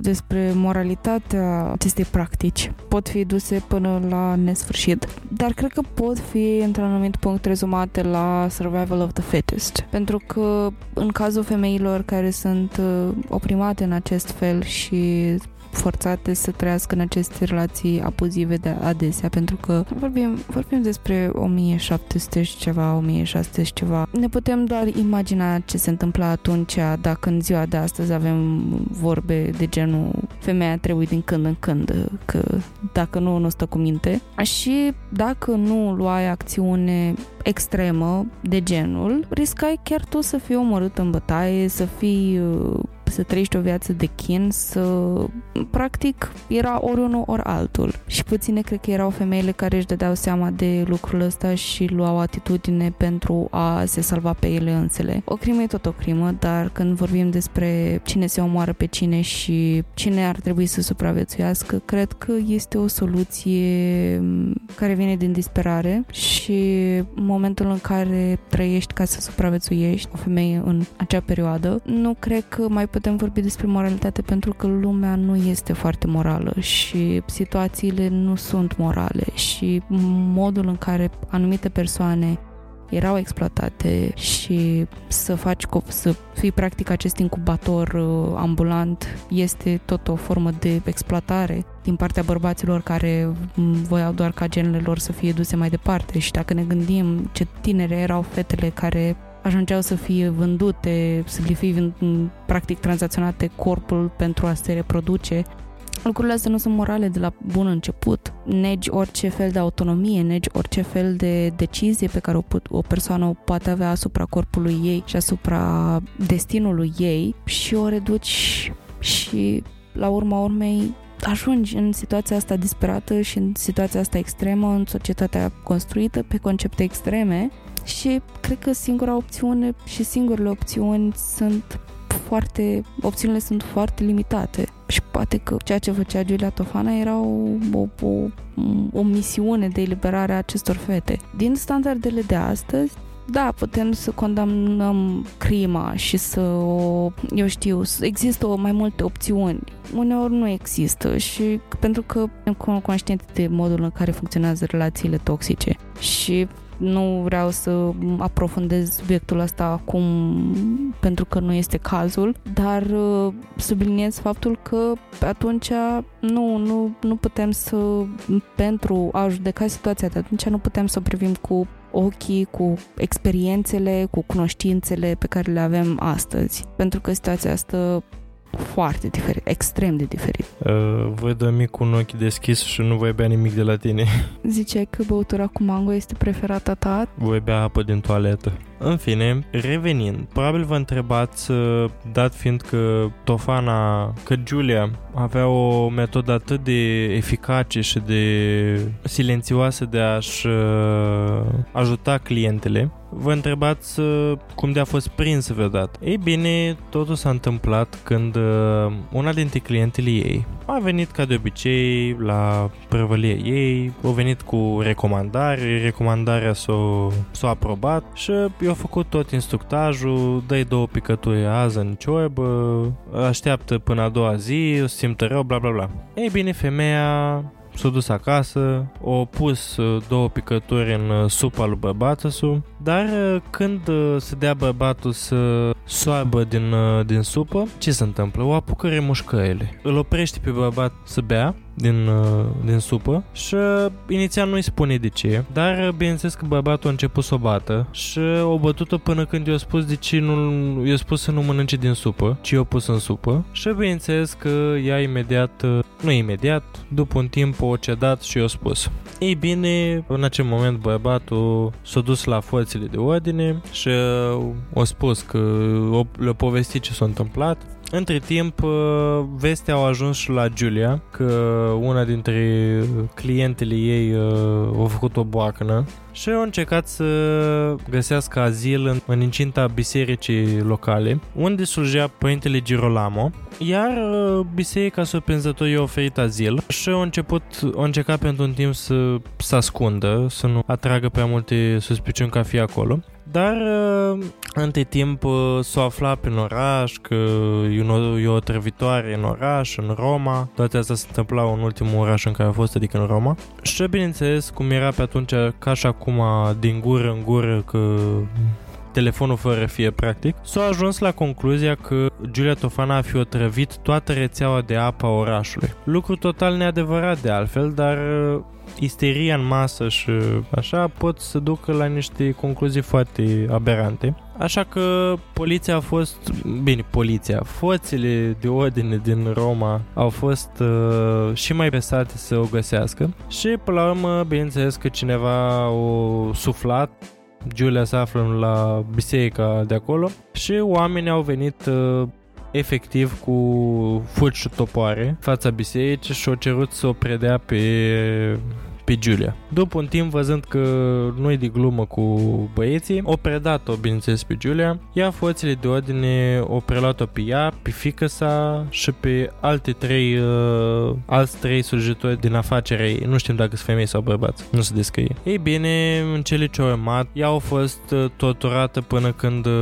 despre moralitatea acestei practici pot fi duse până la nesfârșit, dar cred că pot fi într-un anumit punct rezumate la survival of the fittest. Pentru că în cazul femeilor care sunt uh, oprimate în acest fel și forțate să trăiască în aceste relații abuzive de adesea, pentru că vorbim, vorbim despre 1700 și ceva, 1600 și ceva. Ne putem doar imagina ce se întâmpla atunci dacă în ziua de astăzi avem vorbe de genul femeia trebuie din când în când, că dacă nu, nu stă cu minte. Și dacă nu luai acțiune extremă de genul, riscai chiar tu să fii omorât în bătaie, să fii uh, să trăiești o viață de chin, să... Practic, era ori unul, ori altul. Și puține cred că erau femeile care își dădeau seama de lucrul ăsta și luau atitudine pentru a se salva pe ele însele. O crimă e tot o crimă, dar când vorbim despre cine se omoară pe cine și cine ar trebui să supraviețuiască, cred că este o soluție care vine din disperare și momentul în care trăiești ca să supraviețuiești o femeie în acea perioadă, nu cred că mai putem vorbi despre moralitate pentru că lumea nu este foarte morală și situațiile nu sunt morale și modul în care anumite persoane erau exploatate și să faci să fii practic acest incubator uh, ambulant este tot o formă de exploatare din partea bărbaților care voiau doar ca genele lor să fie duse mai departe. Și dacă ne gândim ce tinere erau fetele care ajungeau să fie vândute, să le fie practic tranzacționate corpul pentru a se reproduce. Lucrurile astea nu sunt morale de la bun început. Negi orice fel de autonomie, negi orice fel de decizie pe care o, put, o persoană o poate avea asupra corpului ei și asupra destinului ei și o reduci și la urma urmei ajungi în situația asta disperată și în situația asta extremă, în societatea construită pe concepte extreme și cred că singura opțiune și singurele opțiuni sunt foarte, opțiunile sunt foarte limitate și poate că ceea ce făcea Giulia Tofana era o, o, o, o misiune de eliberare a acestor fete. Din standardele de astăzi, da, putem să condamnăm crima și să o, eu știu, există o mai multe opțiuni. Uneori nu există și pentru că suntem conștiente de modul în care funcționează relațiile toxice și nu vreau să aprofundez subiectul ăsta acum pentru că nu este cazul, dar uh, subliniez faptul că atunci nu, nu, nu putem să, pentru a judeca situația de atunci, nu putem să privim cu ochii, cu experiențele, cu cunoștințele pe care le avem astăzi. Pentru că situația asta foarte diferit, extrem de diferit. Uh, voi dormi cu un ochi deschis și nu voi bea nimic de la tine. Ziceai că băutura cu mango este preferata ta? Voi bea apă din toaletă. În fine, revenind, probabil vă întrebați, uh, dat fiind că Tofana, că Julia avea o metodă atât de eficace și de silențioasă de a-și uh, ajuta clientele, vă întrebați uh, cum de a fost prins vreodată. Ei bine, totul s-a întâmplat când una dintre clientele ei a venit ca de obicei la prăvălie ei, a venit cu recomandare, recomandarea s-a, s-a aprobat și eu a făcut tot instructajul, dă două picături azi în ciorbă, așteaptă până a doua zi, o simtă rău, bla bla bla. Ei bine, femeia s-a dus acasă, o pus uh, două picături în uh, supa lui bărbatul, dar uh, când se dea bărbatul să soarbă din, din supă, ce se întâmplă? O apucă remușcările. Îl oprește pe bărbat să bea din, uh, din supă și uh, inițial nu-i spune de ce, dar uh, bineînțeles că bărbatul a început să o bată și o bătut-o până când i-a spus de ce nu, i-a spus să nu mănânce din supă, ci i-a pus în supă și bineînțeles că ea imediat, nu imediat, după un timp o cedat și i-a spus. Ei bine, în acel moment bărbatul s-a dus la forțele de ordine și a spus că le-a povestit ce s-a întâmplat între timp, uh, vestea au ajuns și la Julia că una dintre clientele ei uh, a făcut o boacnă și au încercat să găsească azil în, în incinta bisericii locale, unde slujea Părintele Girolamo, iar uh, biserica surprinzător i-a oferit azil și au început, au încercat pentru un timp să se ascundă, să nu atragă prea multe suspiciuni ca fi acolo. Dar uh, între timp uh, s-a aflat prin oraș că e o, e o trăvitoare în oraș, în Roma. Toate astea se întâmplau în ultimul oraș în care a fost, adică în Roma. Și bineînțeles, cum era pe atunci, ca și acum, din gură în gură, că telefonul fără fie, practic, s-a ajuns la concluzia că Giulia Tofana a fi otrăvit toată rețeaua de apă a orașului. Lucru total neadevărat de altfel, dar uh, isteria în masă și așa pot să ducă la niște concluzii foarte aberante. Așa că poliția a fost, bine, poliția, forțele de ordine din Roma au fost uh, și mai presate să o găsească și până la urmă, bineînțeles că cineva o suflat Giulia se află la biserica de acolo și oamenii au venit uh, efectiv cu fulgi și topoare fața bisericii și au cerut să o predea pe pe Julia. După un timp, văzând că nu e de glumă cu băieții, o predat-o, bineînțeles, pe Julia, ia forțele de ordine o preluat-o pe ea, pe fică sa și pe alte trei, uh, alți trei slujitori din afacerea ei. Nu știm dacă sunt femei sau bărbați, nu se descrie. Ei bine, în cele ce au urmat, ea a fost uh, torturată până când uh,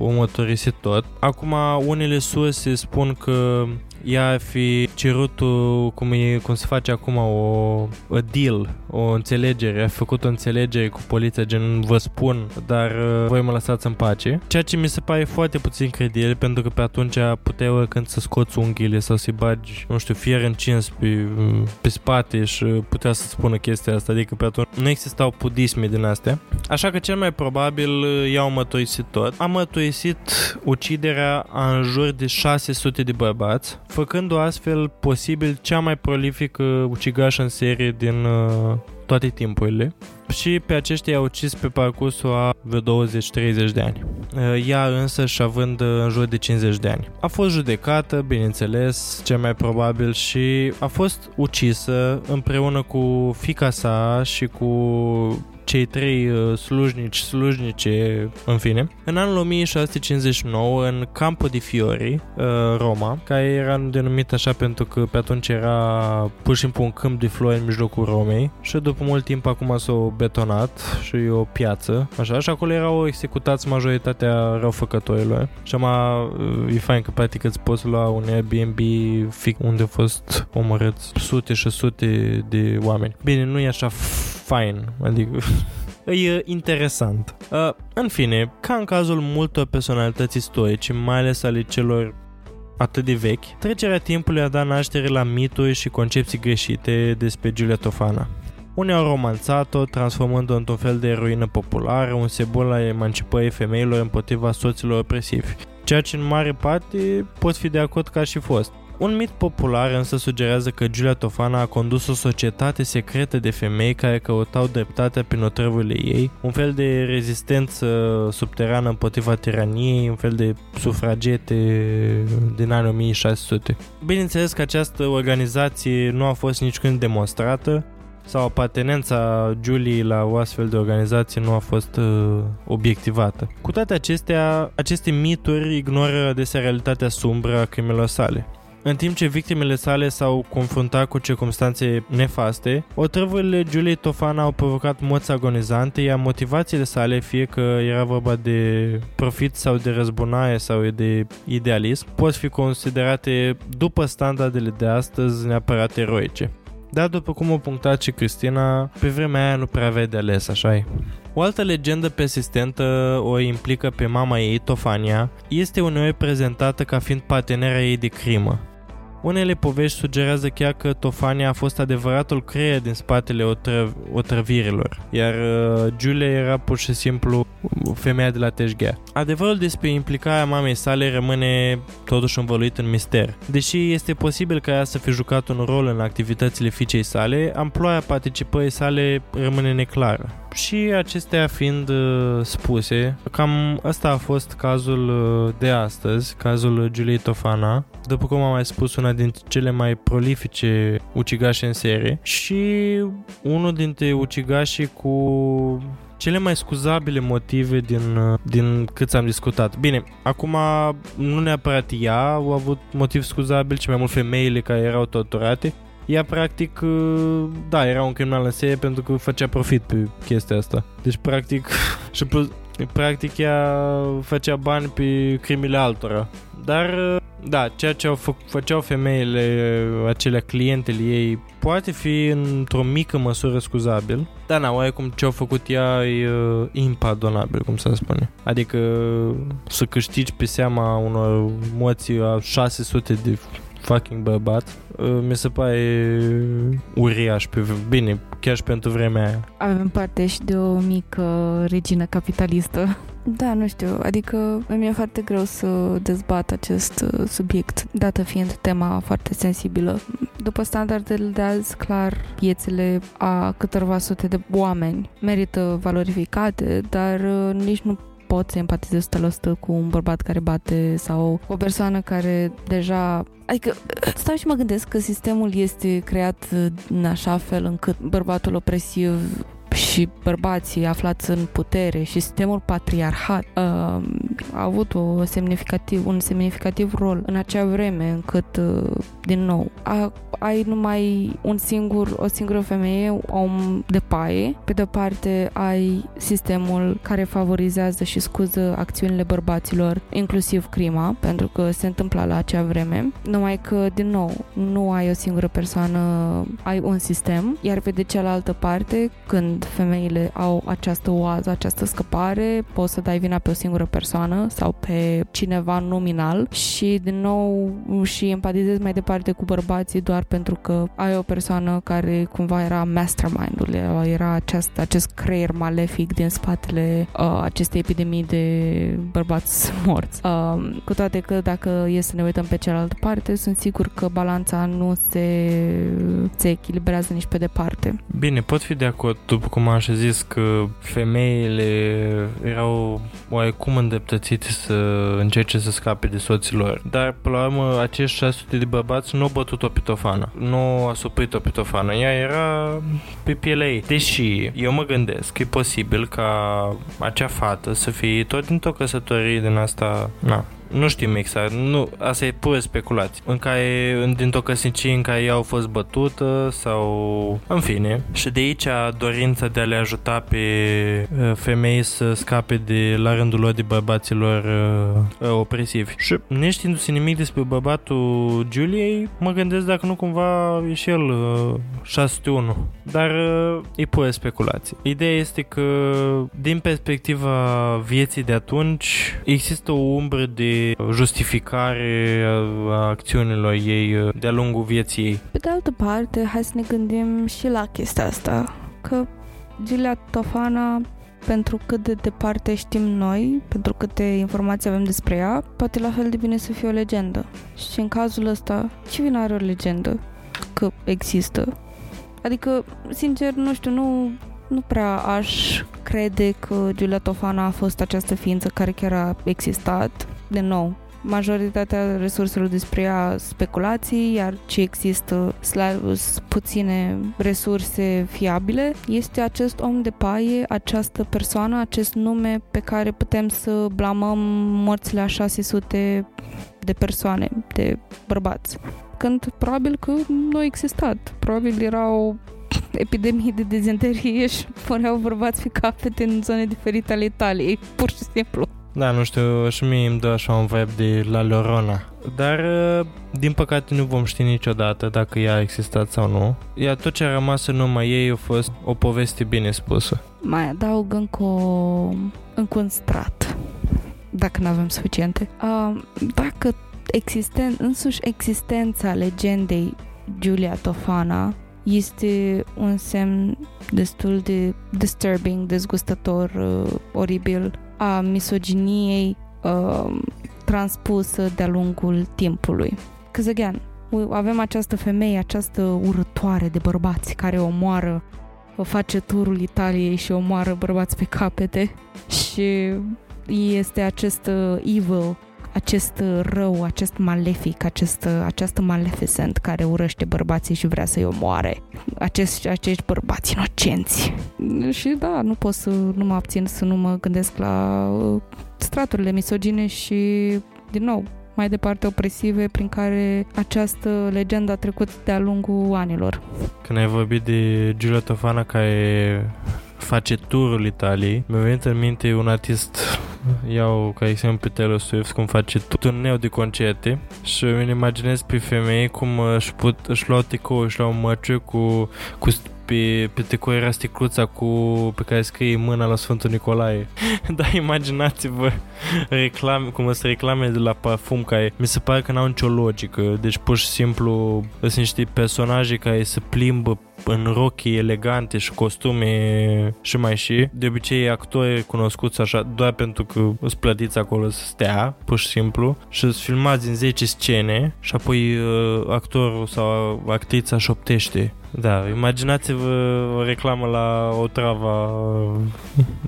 o mătorisit tot. Acum, unele surse spun că ea ar fi cerut, cum, e, cum se face acum, o a deal, o înțelegere, a făcut o înțelegere cu poliția, gen vă spun, dar uh, voi mă lăsați în pace. Ceea ce mi se pare foarte puțin credibil, pentru că pe atunci puteai când să scoți unghiile sau să-i bagi, nu știu, fier încins pe, pe spate și putea să spună chestia asta, adică pe atunci nu existau pudisme din astea. Așa că cel mai probabil uh, i-au mătoisit tot. A mătoisit uciderea a în jur de 600 de bărbați, făcându astfel posibil cea mai prolifică ucigașă în serie din uh, toate timpurile și pe aceștia i-a ucis pe parcursul a 20-30 de ani. Uh, ea însă și având uh, în jur de 50 de ani. A fost judecată, bineînțeles, cel mai probabil și a fost ucisă împreună cu fica sa și cu cei trei uh, slujnici, slujnice, în fine. În anul 1659, în Campo di Fiori, uh, Roma, care era denumit așa pentru că pe atunci era pur și simplu un câmp de flori în mijlocul Romei și după mult timp acum s-au betonat și e o piață, așa, și acolo erau executați majoritatea răufăcătorilor. Și acum uh, e fain că practic îți poți lua un Airbnb fic unde au fost omorâți sute și sute de oameni. Bine, nu e așa fain, adică e interesant. Uh, în fine, ca în cazul multor personalități istorice, mai ales ale celor atât de vechi, trecerea timpului a dat naștere la mituri și concepții greșite despre Giulia Tofana. Unii au romanțat-o, transformând-o într-un fel de eroină populară, un simbol al emancipării femeilor împotriva soților opresivi, ceea ce în mare parte pot fi de acord ca și fost. Un mit popular însă sugerează că Giulia Tofana a condus o societate secretă de femei care căutau dreptatea prin otrăvurile ei, un fel de rezistență subterană împotriva tiraniei, un fel de sufragete din anii 1600. Bineînțeles că această organizație nu a fost niciodată demonstrată, sau apartenența Julie la o astfel de organizație nu a fost uh, obiectivată. Cu toate acestea, aceste mituri ignoră adesea realitatea sumbră a crimelor sale. În timp ce victimele sale s-au confruntat cu circunstanțe nefaste, otrăvurile Juliei Tofana au provocat morți agonizante, iar motivațiile sale, fie că era vorba de profit sau de răzbunare sau de idealism, pot fi considerate după standardele de astăzi neapărat eroice. Dar după cum a punctat și Cristina, pe vremea aia nu prea avea de ales, așa -i. O altă legendă persistentă o implică pe mama ei, Tofania, este uneori prezentată ca fiind partenera ei de crimă. Unele povești sugerează chiar că Tofania a fost adevăratul creier din spatele otrăv- otrăvirilor, iar uh, Julia era pur și simplu femeia de la Teșghea. Adevărul despre implicarea mamei sale rămâne totuși învăluit în mister. Deși este posibil ca ea să fi jucat un rol în activitățile fiicei sale, amploarea participării sale rămâne neclară. Și acestea fiind uh, spuse, cam asta a fost cazul uh, de astăzi, cazul Juliei Tofana, după cum am mai spus, una dintre cele mai prolifice ucigașe în serie și unul dintre ucigașii cu cele mai scuzabile motive din, uh, din cât am discutat. Bine, acum nu neapărat ea au avut motiv scuzabil, ci mai mult femeile care erau torturate, ea practic, uh, da, era un criminal în serie pentru că făcea profit pe chestia asta. Deci practic, și practic ea făcea bani pe crimile altora. Dar uh, Da, ceea ce au fă, făceau femeile, acelea clientele ei, poate fi într-o mică măsură scuzabil, dar na, oarecum ce au făcut ea e uh, impardonabil, cum să spune. Adică să câștigi pe seama unor moții a 600 de fucking bărbat, uh, mi se pare uriaș pe bine, chiar și pentru vremea aia. Avem parte și de o mică regină capitalistă. Da, nu știu, adică mi-e foarte greu să dezbat acest uh, subiect, dată fiind tema foarte sensibilă. După standardele de azi, clar, viețile a câtorva sute de oameni merită valorificate, dar uh, nici nu pot să empatizez 100% cu un bărbat care bate sau o persoană care deja Adică stau și mă gândesc că sistemul este creat în așa fel încât bărbatul opresiv și bărbații aflați în putere și sistemul patriarhat uh, a avut o semnificativ, un semnificativ rol în acea vreme încât, uh, din nou, a, ai numai un singur, o singură femeie, om de paie. Pe de parte ai sistemul care favorizează și scuză acțiunile bărbaților, inclusiv crima, pentru că se întâmpla la acea vreme. Numai că, din nou, nu ai o singură persoană, ai un sistem, iar pe de cealaltă parte, când femeile au această oază, această scăpare, poți să dai vina pe o singură persoană sau pe cineva nominal și din nou și empatizezi mai departe cu bărbații doar pentru că ai o persoană care cumva era mastermind-ul, era acest, acest creier malefic din spatele uh, acestei epidemii de bărbați morți. Uh, cu toate că dacă e să ne uităm pe cealaltă parte, sunt sigur că balanța nu se, se echilibrează nici pe departe. Bine, pot fi de acord, după cum am și zis că femeile erau oarecum îndeptățite să încerce să scape de soților. Dar, până la urmă, acești 600 de bărbați nu au bătut o pitofană. Nu a suprit o pitofană. Ea era pe pielea ei. Deși eu mă gândesc că e posibil ca acea fată să fie tot dintr-o căsătorie din asta, na, nu știm exact, nu, asta e pur speculație. În care, dintr-o căsnicie în care ea au fost bătută sau, în fine. Și de aici dorința de a le ajuta pe uh, femei să scape de, la rândul lor de bărbaților uh, uh, opresivi. Și neștiindu-se nimic despre bărbatul Juliei, mă gândesc dacă nu cumva e și el uh, 601. Dar uh, e pur speculație. Ideea este că, din perspectiva vieții de atunci, există o umbră de justificare a acțiunilor ei de-a lungul vieții ei. Pe de altă parte, hai să ne gândim și la chestia asta, că Gilia Tofana pentru cât de departe știm noi, pentru câte informații avem despre ea, poate la fel de bine să fie o legendă. Și în cazul ăsta, ce vine are o legendă? Că există. Adică, sincer, nu știu, nu, nu prea aș crede că Giulia Tofana a fost această ființă care chiar a existat din nou, majoritatea resurselor despre ea speculații, iar ce există puține resurse fiabile, este acest om de paie, această persoană, acest nume pe care putem să blamăm morțile a 600 de persoane, de bărbați. Când probabil că nu a existat. Probabil era o epidemie de dezenterie și păreau bărbați fi capete în zone diferite ale Italiei, pur și simplu. Da, nu știu, și mie îmi dă așa un vibe de La Llorona. Dar, uh, din păcate, nu vom ști niciodată dacă ea a existat sau nu. Iar tot ce a rămas în urma ei a fost o poveste bine spusă. Mai adaug încă, o, încă un strat, dacă nu avem suficiente. Uh, dacă existen, însuși existența legendei Giulia Tofana este un semn destul de disturbing, dezgustător, uh, oribil a misoginiei uh, transpusă de-a lungul timpului. Because again, avem această femeie, această urătoare de bărbați care omoară, o face turul Italiei și omoară bărbați pe capete și este acest uh, evil acest rău, acest malefic, acest, această maleficent care urăște bărbații și vrea să-i omoare. Acest, acești bărbați inocenți. Și da, nu pot să nu mă abțin să nu mă gândesc la uh, straturile misogine și, din nou, mai departe opresive prin care această legendă a trecut de-a lungul anilor. Când ai vorbit de Giulia Tofana care face turul Italiei, mi-a venit în minte un artist iau ca exemplu pe Taylor Swift cum face turneu de concerte și îmi imaginez pe femei cum își, put, își luau tricou, își luau măciu cu, cu pe, pe tricou era sticluța cu, pe care scrie mâna la Sfântul Nicolae. Dar imaginați-vă reclame, cum sunt reclame de la parfum care mi se pare că n-au nicio logică. Deci pur și simplu sunt niște personaje care se plimbă în rochii elegante și costume și mai și. De obicei actori cunoscuți așa doar pentru că îți plătiți acolo să stea, pur și simplu, și îți filmați din 10 scene și apoi uh, actorul sau actrița șoptește. Da, imaginați-vă o reclamă la o travă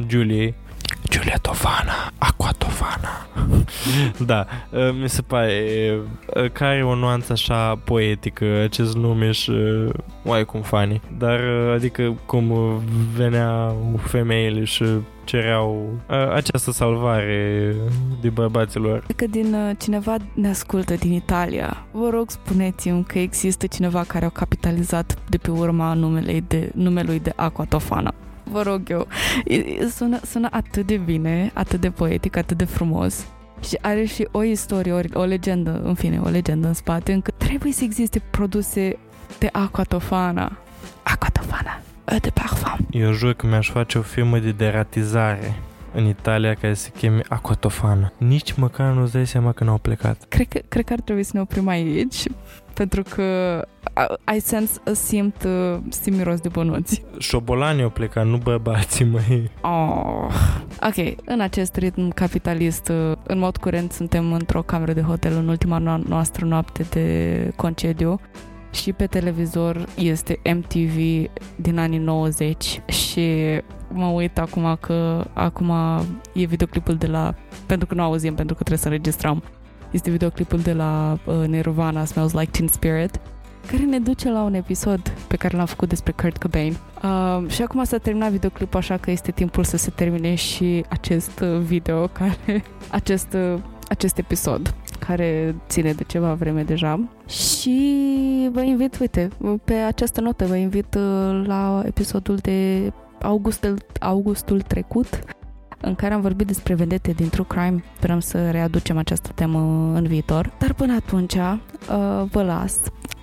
Juliei. Giulia Tovana, Aqua Tovana. da, uh, mi se pare uh, că are o nuanță așa poetică acest nume și uh, cum funny. Dar adică cum venea femeile și cereau această salvare de bărbaților. Dacă din cineva ne ascultă din Italia, vă rog spuneți-mi că există cineva care a capitalizat de pe urma numelui de, numelui de Aqua Tofana vă rog eu. Sună, sună atât de bine, atât de poetic, atât de frumos. Și are și o istorie, o, o legendă, în fine, o legendă în spate, încât trebuie să existe produse de aquatofana. Aquatofana, de parfum. Eu jur că mi-aș face o firmă de deratizare în Italia care se cheme Aquatofana. Nici măcar nu-ți dai seama că n-au plecat. Cred că, cred că ar trebui să ne oprim aici pentru că ai sens, simt, simt miros de bănuți. Șobolanii au plecat, nu bărbații, măi. Oh. Ok, în acest ritm capitalist, în mod curent suntem într-o cameră de hotel în ultima no- noastră noapte de concediu și pe televizor este MTV din anii 90 și mă uit acum că acum e videoclipul de la pentru că nu auzim, pentru că trebuie să înregistrăm este videoclipul de la uh, Nirvana, Smells Like Teen Spirit, care ne duce la un episod pe care l-am făcut despre Kurt Cobain. Uh, și acum s-a terminat videoclipul, așa că este timpul să se termine și acest uh, video, care, acest, uh, acest episod, care ține de ceva vreme deja. Și vă invit, uite, pe această notă vă invit uh, la episodul de augustul, augustul trecut, în care am vorbit despre vedete din True Crime. Sperăm să readucem această temă în viitor. Dar până atunci uh, vă las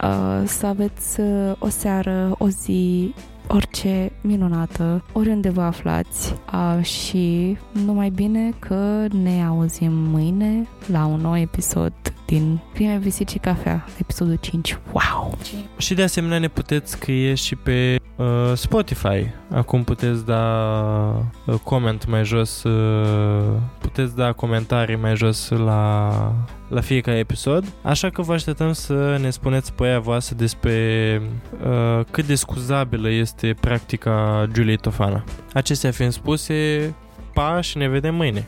uh, să aveți uh, o seară, o zi, orice minunată, oriunde vă aflați uh, și numai bine că ne auzim mâine la un nou episod din Prime Visit și Cafea, episodul 5. Wow! Și de asemenea ne puteți scrie și pe uh, Spotify. Acum puteți da uh, comment mai jos, uh, puteți da comentarii mai jos la, la fiecare episod. Așa că vă așteptăm să ne spuneți părerea voastră despre uh, cât de scuzabilă este practica Juliei Tofana. Acestea fiind spuse, pa și ne vedem mâine!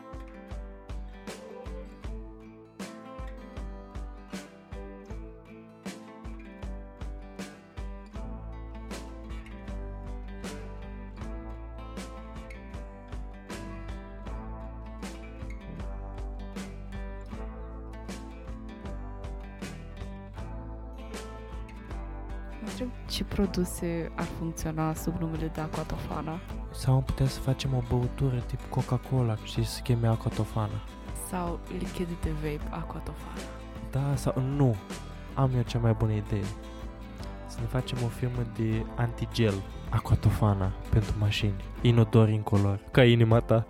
Produse ar funcționa sub numele de Aquatofana? Sau am putea să facem o băutură tip Coca-Cola și să cheme Aquatofana. Sau lichid de vape Aquatofana. Da, sau nu. Am eu cea mai bună idee. Să ne facem o firmă de antigel Aquatofana pentru mașini. Inodor incolor. Ca inima ta.